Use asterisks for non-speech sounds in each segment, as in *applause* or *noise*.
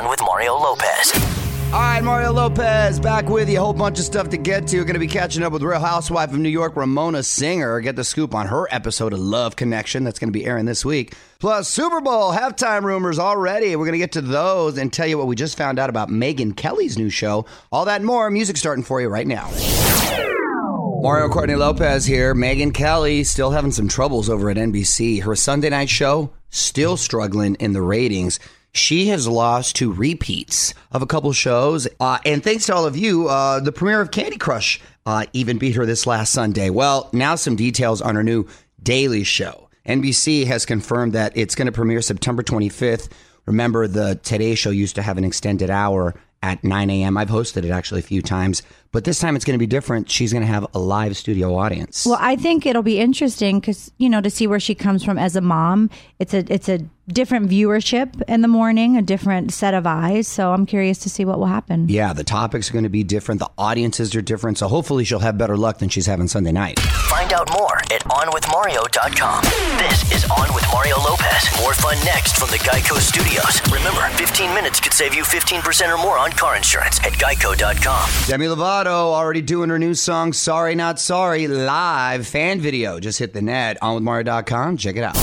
On with Mario Lopez. All right, Mario Lopez back with you. A whole bunch of stuff to get to. Going to be catching up with Real Housewife of New York, Ramona Singer. Get the scoop on her episode of Love Connection that's going to be airing this week. Plus, Super Bowl halftime rumors already. We're going to get to those and tell you what we just found out about Megyn Kelly's new show. All that more. Music starting for you right now. Mario Courtney Lopez here. Megyn Kelly still having some troubles over at NBC. Her Sunday night show still struggling in the ratings. She has lost to repeats of a couple shows. Uh, and thanks to all of you, uh, the premiere of Candy Crush uh, even beat her this last Sunday. Well, now some details on her new Daily Show. NBC has confirmed that it's going to premiere September 25th. Remember, the Today Show used to have an extended hour at 9 a.m. I've hosted it actually a few times, but this time it's going to be different. She's going to have a live studio audience. Well, I think it'll be interesting because you know to see where she comes from as a mom. It's a it's a different viewership in the morning, a different set of eyes. So I'm curious to see what will happen. yeah, the topics are going to be different. The audiences are different. So hopefully she'll have better luck than she's having Sunday night. Find out more at OnWithMario.com. This is On with Mario Lopez. More fun next from the Geico Studios. Remember, 15 minutes could save you 15% or more on car insurance at Geico.com. Demi Lovato already doing her new song "Sorry Not Sorry" live fan video. Just hit the net on with Mario.com. Check it out.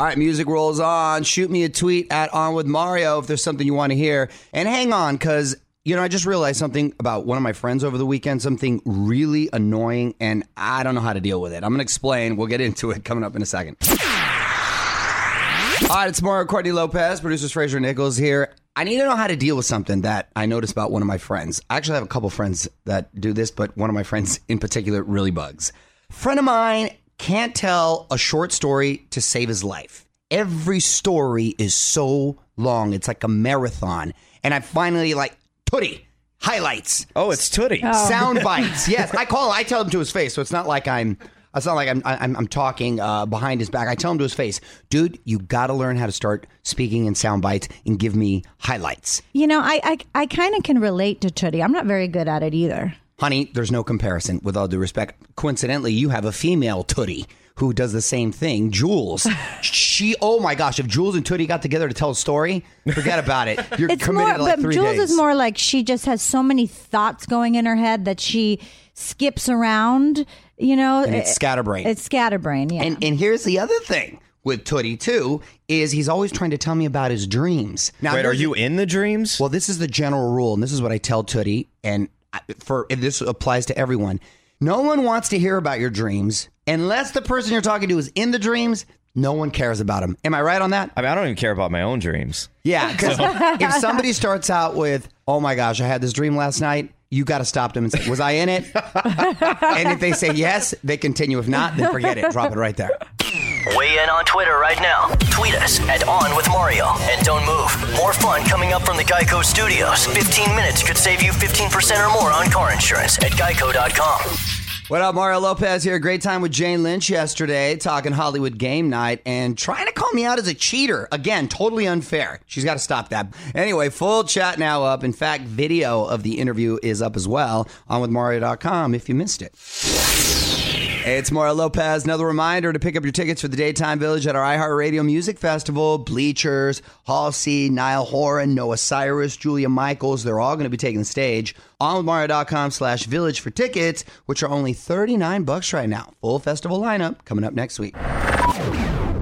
All right, music rolls on. Shoot me a tweet at On With Mario if there's something you want to hear. And hang on, because, you know, I just realized something about one of my friends over the weekend, something really annoying, and I don't know how to deal with it. I'm going to explain. We'll get into it coming up in a second. All right, it's Mario Courtney Lopez, producers Fraser Nichols here. I need to know how to deal with something that I noticed about one of my friends. I actually have a couple friends that do this, but one of my friends in particular really bugs. Friend of mine can't tell a short story to save his life. Every story is so long. It's like a marathon. And I finally like Tootie highlights, Oh, it's Tootie. sound *laughs* bites. Yes, I call. I tell him to his face, so it's not like I'm. It's not like I'm. I'm, I'm talking uh, behind his back. I tell him to his face, dude. You got to learn how to start speaking in sound bites and give me highlights, You know, I I, I kind of can relate to Tootie. I'm not very good at it either. Honey. There's no comparison. With all due respect, coincidentally, you have a female Tootie who does the same thing. Jules, *laughs* she. Oh my gosh, if Jules and Tootie got together to tell a story, forget about it. *laughs* You're It's committed more, to like but three Jules days. is more like she just has so many thoughts going in her head that she skips around. You know, And it's scatterbrain. It's scatterbrain. Yeah. And and here's the other thing with Tootie too is he's always trying to tell me about his dreams. Now, Wait, are you in the dreams? Well, this is the general rule, and this is what I tell Tootie, and I- for this applies to everyone. No one wants to hear about your dreams unless the person you're talking to is in the dreams. No one cares about them. Am I right on that? I mean, I don't even care about my own dreams. Yeah, because *laughs* if somebody starts out with, "Oh my gosh, I had this dream last night," you got to stop them and say, "Was I in it?" *laughs* and if they say yes, they continue. If not, then forget it. Drop it right there. Weigh in on Twitter right now. Tweet us at On With Mario. And don't move. More fun coming up from the Geico Studios. 15 minutes could save you 15% or more on car insurance at Geico.com. What up, Mario Lopez here. Great time with Jane Lynch yesterday, talking Hollywood game night and trying to call me out as a cheater. Again, totally unfair. She's got to stop that. Anyway, full chat now up. In fact, video of the interview is up as well on withmario.com if you missed it. Hey, it's Mario Lopez. Another reminder to pick up your tickets for the Daytime Village at our iHeartRadio Music Festival. Bleachers, Halsey, Niall Horan, Noah Cyrus, Julia Michaels. They're all going to be taking the stage. On withmario.com slash village for tickets, which are only 39 bucks right now. Full festival lineup coming up next week.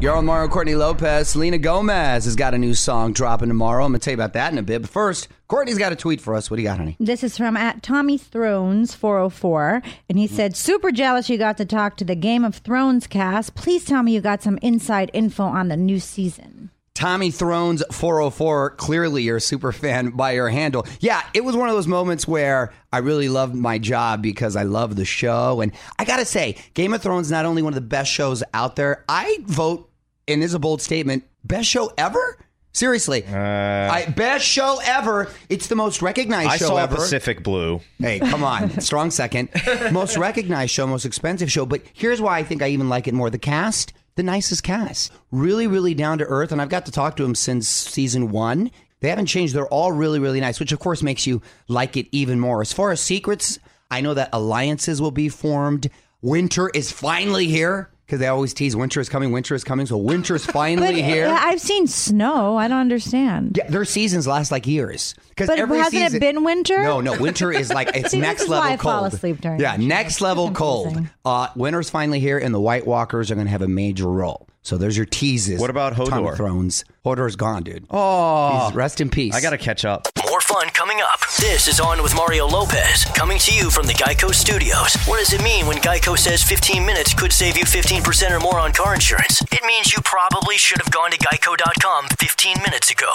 You're on Mario Courtney Lopez. Selena Gomez has got a new song dropping tomorrow. I'm going to tell you about that in a bit. But first, Courtney's got a tweet for us. What do you got, honey? This is from at Tommy Thrones 404, and he mm. said, "Super jealous you got to talk to the Game of Thrones cast. Please tell me you got some inside info on the new season." Tommy Thrones 404. Clearly, you're a super fan by your handle. Yeah, it was one of those moments where I really loved my job because I love the show. And I got to say, Game of Thrones is not only one of the best shows out there, I vote, and this is a bold statement, best show ever? Seriously. Uh, I, best show ever. It's the most recognized I show saw ever. Pacific Blue. Hey, come on. *laughs* Strong second. Most recognized show, most expensive show. But here's why I think I even like it more. The cast, the nicest cast. Really, really down to earth. And I've got to talk to them since season one. They haven't changed. They're all really, really nice, which of course makes you like it even more. As far as secrets, I know that alliances will be formed. Winter is finally here. Because they always tease winter is coming, winter is coming. So winter's finally *laughs* here. I've seen snow. I don't understand. Yeah, their seasons last like years. Because But every hasn't it been winter? No, no, winter is like *laughs* it's See, this next is level why I cold. fall asleep during yeah, the show. next level cold. confusing. Uh, winter's finally here, and the White Walkers are going to have a major role. So there's your teases. What about Time of Hodor? Thrones. Hodor's gone, dude. Oh, He's- rest in peace. I got to catch up. More fun coming up. This is On with Mario Lopez, coming to you from the Geico Studios. What does it mean when Geico says 15 minutes could save you 15% or more on car insurance? It means you probably should have gone to geico.com 15 minutes ago.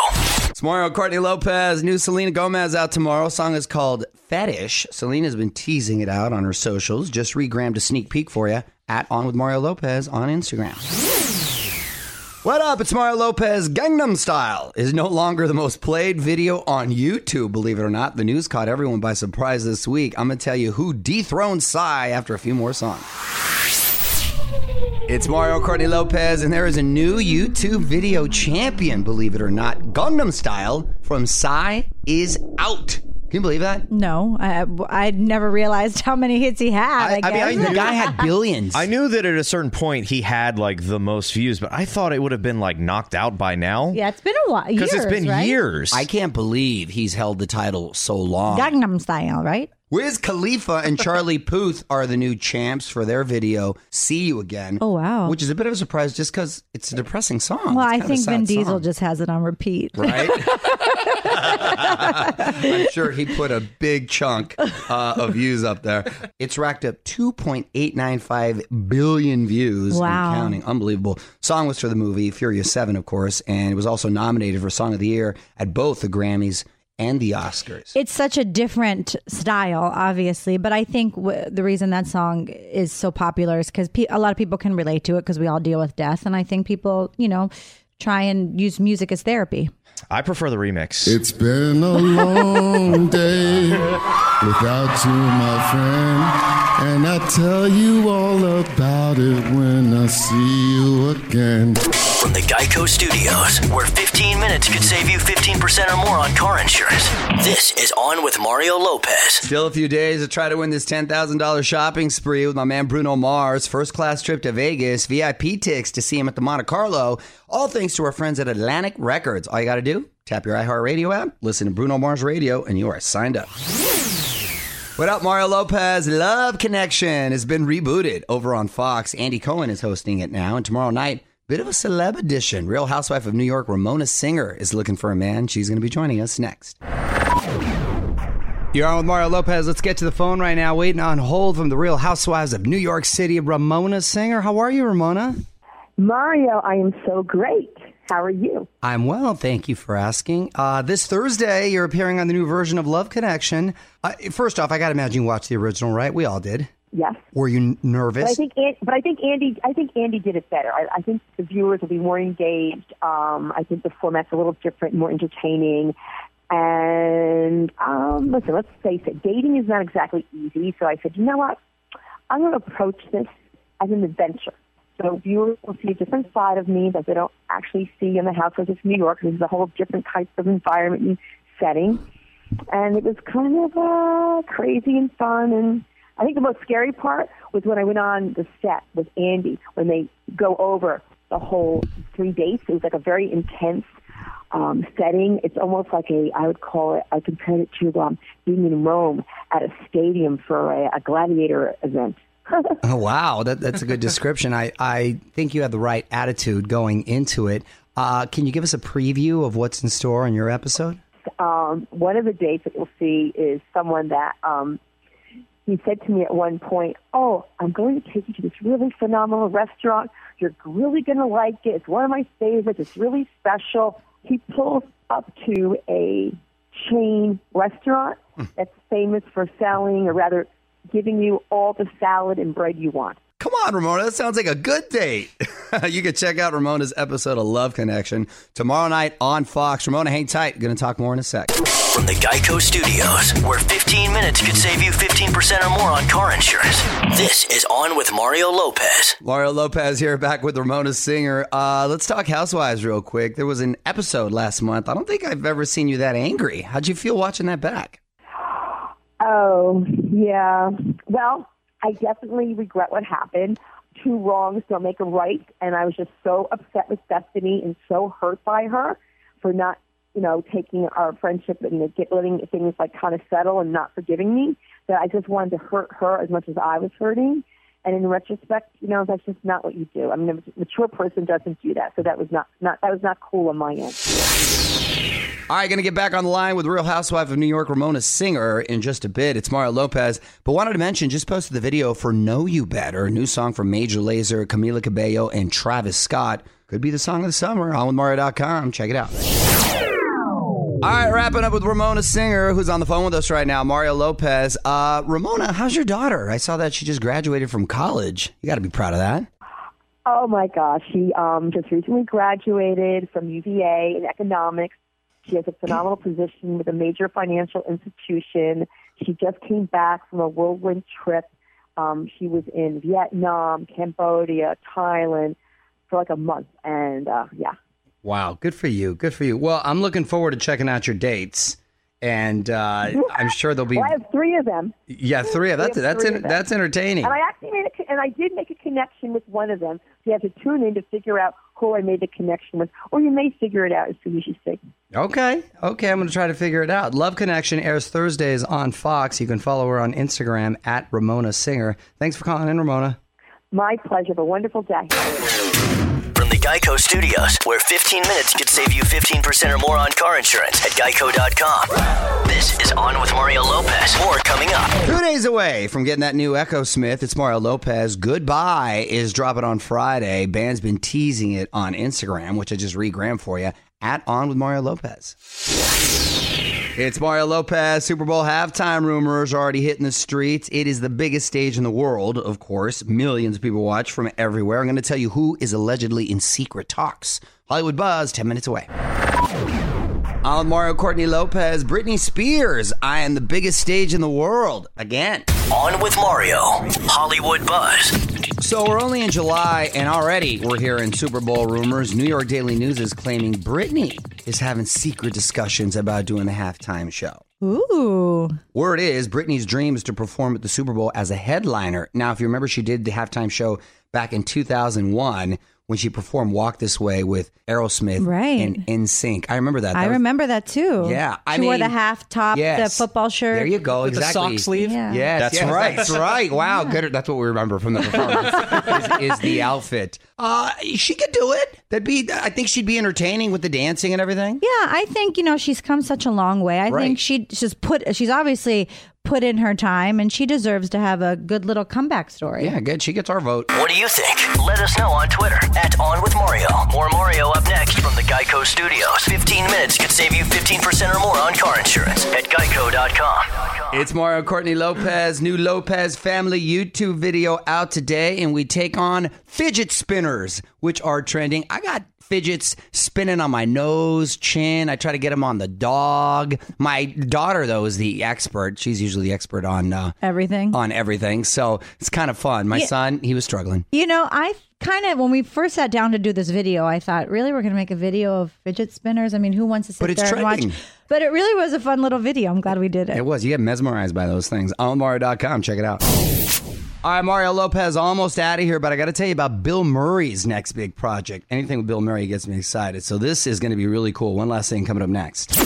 It's Mario Courtney Lopez. New Selena Gomez out tomorrow. Song is called Fetish. Selena's been teasing it out on her socials. Just regrammed a sneak peek for you at On with Mario Lopez on Instagram. What up? It's Mario Lopez. Gangnam Style is no longer the most played video on YouTube, believe it or not. The news caught everyone by surprise this week. I'm going to tell you who dethroned Psy after a few more songs. It's Mario Courtney Lopez, and there is a new YouTube video champion, believe it or not. Gangnam Style from Psy is out. Can you believe that? No, I I never realized how many hits he had. I, I, mean, I, guess. the guy had billions. I knew that at a certain point he had like the most views, but I thought it would have been like knocked out by now. yeah, it's been a while. because it's been right? years. I can't believe he's held the title so long. Gangnam Style, right? Wiz Khalifa and *laughs* Charlie Puth are the new champs for their video "See You Again." Oh, wow. Which is a bit of a surprise, just because it's a depressing song. Well, I kind of a think Vin Diesel song, just has it on repeat. right. *laughs* *laughs* I'm sure he put a big chunk uh, of views up there. It's racked up 2.895 billion views. Wow. counting, unbelievable. Song was for the movie Furious Seven, of course, and it was also nominated for Song of the Year at both the Grammys and the Oscars. It's such a different style, obviously, but I think w- the reason that song is so popular is because pe- a lot of people can relate to it because we all deal with death, and I think people, you know, try and use music as therapy. I prefer the remix. It's been a long day *laughs* without you, my friend. And I'll tell you all about it when I see you again. From the Geico Studios, where 15 minutes could save you 15% or more on car insurance. This is On with Mario Lopez. Still a few days to try to win this $10,000 shopping spree with my man Bruno Mars. First class trip to Vegas, VIP tickets to see him at the Monte Carlo. All thanks to our friends at Atlantic Records. All you got to do, tap your iHeartRadio app, listen to Bruno Mars Radio, and you are signed up. What up, Mario Lopez? Love Connection has been rebooted over on Fox. Andy Cohen is hosting it now, and tomorrow night, bit of a celeb edition. Real Housewife of New York, Ramona Singer, is looking for a man. She's going to be joining us next. You're on with Mario Lopez. Let's get to the phone right now. Waiting on hold from the Real Housewives of New York City, Ramona Singer. How are you, Ramona? Mario, I am so great. How are you? I'm well, thank you for asking. Uh, this Thursday, you're appearing on the new version of Love Connection. Uh, first off, I got to imagine you watched the original, right? We all did. Yes. Were you nervous? But I think, An- but I think Andy, I think Andy did it better. I, I think the viewers will be more engaged. Um, I think the format's a little different, more entertaining. And um, listen, let's face it, dating is not exactly easy. So I said, you know what? I'm going to approach this as an adventure. So viewers will see a different side of me that they don't actually see in the Housewives of New York. This is a whole different type of environment and setting. And it was kind of uh, crazy and fun. And I think the most scary part was when I went on the set with Andy when they go over the whole three dates. It was like a very intense um, setting. It's almost like a, I would call it, I compared it to um, being in Rome at a stadium for a, a gladiator event. *laughs* Oh, wow, that, that's a good description. I, I think you have the right attitude going into it. Uh, can you give us a preview of what's in store on your episode? um, one of the dates that you'll see is someone that um, he said to me at one point, "Oh, I'm going to take you to this really phenomenal restaurant. You're really going to like it. It's one of my favorites. It's really special." He pulls up to a chain restaurant that's famous for selling, or rather, giving you all the salad and bread you want. Come on, Ramona. That sounds like a good date. *laughs* you can check out Ramona's episode of Love Connection tomorrow night on Fox. Ramona, hang tight. Going to talk more in a sec. From the Geico Studios, where 15 minutes could save you 15% or more on car insurance. This is On with Mario Lopez. Mario Lopez here, back with Ramona Singer. Uh, let's talk Housewives real quick. There was an episode last month. I don't think I've ever seen you that angry. How'd you feel watching that back? Oh, yeah. Well, I definitely regret what happened. two wrongs don't make a right, and I was just so upset with Destiny and so hurt by her for not, you know, taking our friendship and letting things like kind of settle and not forgiving me. That I just wanted to hurt her as much as I was hurting. And in retrospect, you know, that's just not what you do. I mean, a mature person doesn't do that. So that was not, not that was not cool on my end. All right, going to get back on the line with Real Housewife of New York, Ramona Singer, in just a bit. It's Mario Lopez. But wanted to mention, just posted the video for Know No Better, a new song from Major Lazer, Camila Cabello, and Travis Scott. Could be the song of the summer. On with Mario.com. Check it out. All right, wrapping up with Ramona Singer, who's on the phone with us right now, Mario Lopez. Uh, Ramona, how's your daughter? I saw that she just graduated from college. You got to be proud of that. Oh my gosh, she um, just recently graduated from UVA in economics. She has a phenomenal position with a major financial institution. She just came back from a whirlwind trip. Um, she was in Vietnam, Cambodia, Thailand for like a month, and uh, yeah, Wow, good for you. Good for you. Well, I'm looking forward to checking out your dates. And uh, *laughs* I'm sure there'll be well, I have three of them. yeah three of that's that's three en- of them. that's entertaining. And I actually made a, and I did make a connection with one of them. So you have to tune in to figure out who I made the connection with, or you may figure it out as soon as you see. Okay. Okay. I'm going to try to figure it out. Love Connection airs Thursdays on Fox. You can follow her on Instagram at Ramona Singer. Thanks for calling in, Ramona. My pleasure. Have a wonderful day. Geico Studios, where 15 minutes could save you 15% or more on car insurance at geico.com. This is On with Mario Lopez. More coming up. Two days away from getting that new Echosmith. It's Mario Lopez. Goodbye is dropping on Friday. Band's been teasing it on Instagram, which I just regrammed for you at On with Mario Lopez. It's Mario Lopez. Super Bowl halftime rumors are already hitting the streets. It is the biggest stage in the world, of course. Millions of people watch from everywhere. I'm going to tell you who is allegedly in secret talks. Hollywood Buzz, 10 minutes away. I'm Mario Courtney Lopez. Britney Spears I am the biggest stage in the world again. On with Mario. Hollywood Buzz. So we're only in July, and already we're hearing Super Bowl rumors. New York Daily News is claiming Britney is having secret discussions about doing the halftime show. Ooh. Word is Britney's dream is to perform at the Super Bowl as a headliner. Now, if you remember, she did the halftime show back in 2001 when she performed "Walk This Way" with Aerosmith Right. NSYNC, I remember that. I was- remember that too. Yeah, I she wore the half top, Yes. the football shirt. There you go. With the sock sleeve? Yeah. Yes, That's yes, right. That's right. Wow, good. That's what we remember from the performance. is, is the outfit? Uh, she could do it. That'd be. I think she'd be entertaining with the dancing and everything. Yeah, I think you know she's come such a long way. I Right. think she she's put she's obviously put in her time, and she deserves to have a good little comeback story. Yeah, good. She gets our vote. What do you think? Let us know on Twitter at On with Mario. More Mario up next from the Geico Studios. 15 minutes could save you 15% or more on car insurance at geico.com. It's Mario Courtney Lopez. New Lopez family YouTube video out today, and we take on fidget spinners, which are trending. I got fidgets spinning on my nose, chin. I try to get them on the dog. My daughter, though, is the expert. She's usually the expert on uh, Everything. on everything, so it's kind of fun. My Yeah. son, he was struggling. You know, I kind of when we first sat down to do this video, I thought, really, we're going to make a video of fidget spinners. I mean, who wants to sit But it's there and watch? But it really was a fun little video. I'm glad we did it. It was. You get mesmerized by those things. OnMario.com. Check it out. All right, Mario Lopez almost out of here, but I got to tell you about Bill Murray's next big project. Anything with Bill Murray gets me excited. So this is going to be really cool. One last thing coming up next.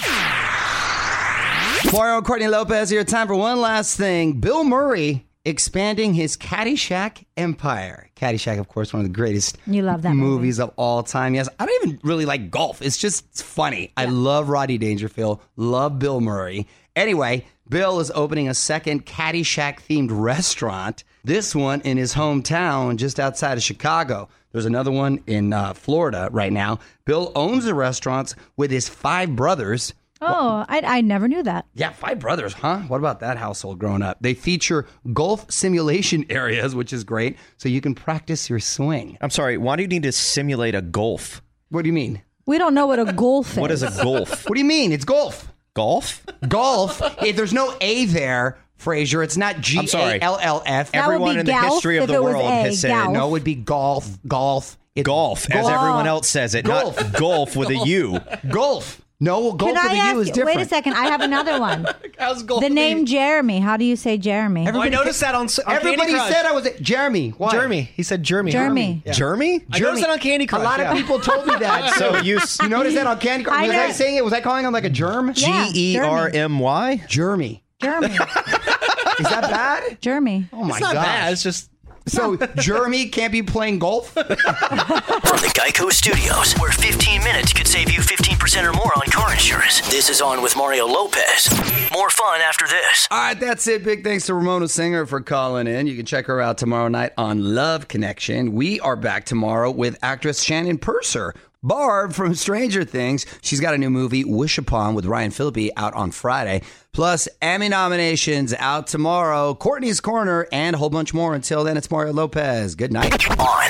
Mario and Courtney Lopez here. Time for one last thing. Bill Murray expanding his Caddyshack empire. Caddyshack, of course, one of the greatest You love that movie. movies of all time. Yes, I don't even really like golf. It's just it's funny. I love Roddy Dangerfield. Love Bill Murray. Anyway, Bill is opening a second Caddyshack themed restaurant. This one in his hometown, just outside of Chicago. There's another one in uh, Florida right now. Bill owns the restaurants with his five brothers. oh, I, I never knew that. Yeah, five brothers, huh? What about that household growing up? They feature golf simulation *laughs* areas, which is great, so you can practice your swing. I'm sorry. Why do you need to simulate a golf? What do you mean? We don't know what a golf is. What is a golf? What do you mean? It's golf. golf? Golf. if there's no A there, Frazier, it's not G I'm sorry. A L L F. That would Everyone be in the golf history of if the it was world A, has said golf. No, it would be golf. Golf. It's golf, as everyone else says it, Golf. not golf with a U. *laughs* Golf. No, golf Can for I the ask U is different. Wait a second. I have another one. *laughs* How's golf the for name Jeremy. How do you say Jeremy? Oh, I noticed that on, on Everybody Candy Crush. said I was Jeremy. Why? Jeremy. He said Jeremy. Jeremy. Yeah. Jeremy? I noticed that on Candy A lot yeah. of people told me that. *laughs* So you you noticed that on Candy Crush? I Was I know. saying it? Was I calling him like a germ? Yeah, G E R M Y? Jeremy. Jeremy. *laughs* Is that bad? Jeremy. Oh my It's not gosh. bad. It's just So *laughs* Jeremy can't be playing golf? *laughs* From the Geico Studios, where 15 minutes could save you 15% or more on car insurance. This is On with Mario Lopez. More fun after this. All right, that's it. Big thanks to Ramona Singer for calling in. You can check her out tomorrow night on Love Connection. We are back tomorrow with actress Shannon Purser. Barb from Stranger Things. She's got a new movie, Wish Upon, with Ryan Phillippe out on Friday. Plus, Emmy nominations out tomorrow, Courtney's Corner, and a whole bunch more. Until then, it's Mario Lopez. Good night. On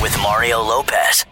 with Mario Lopez.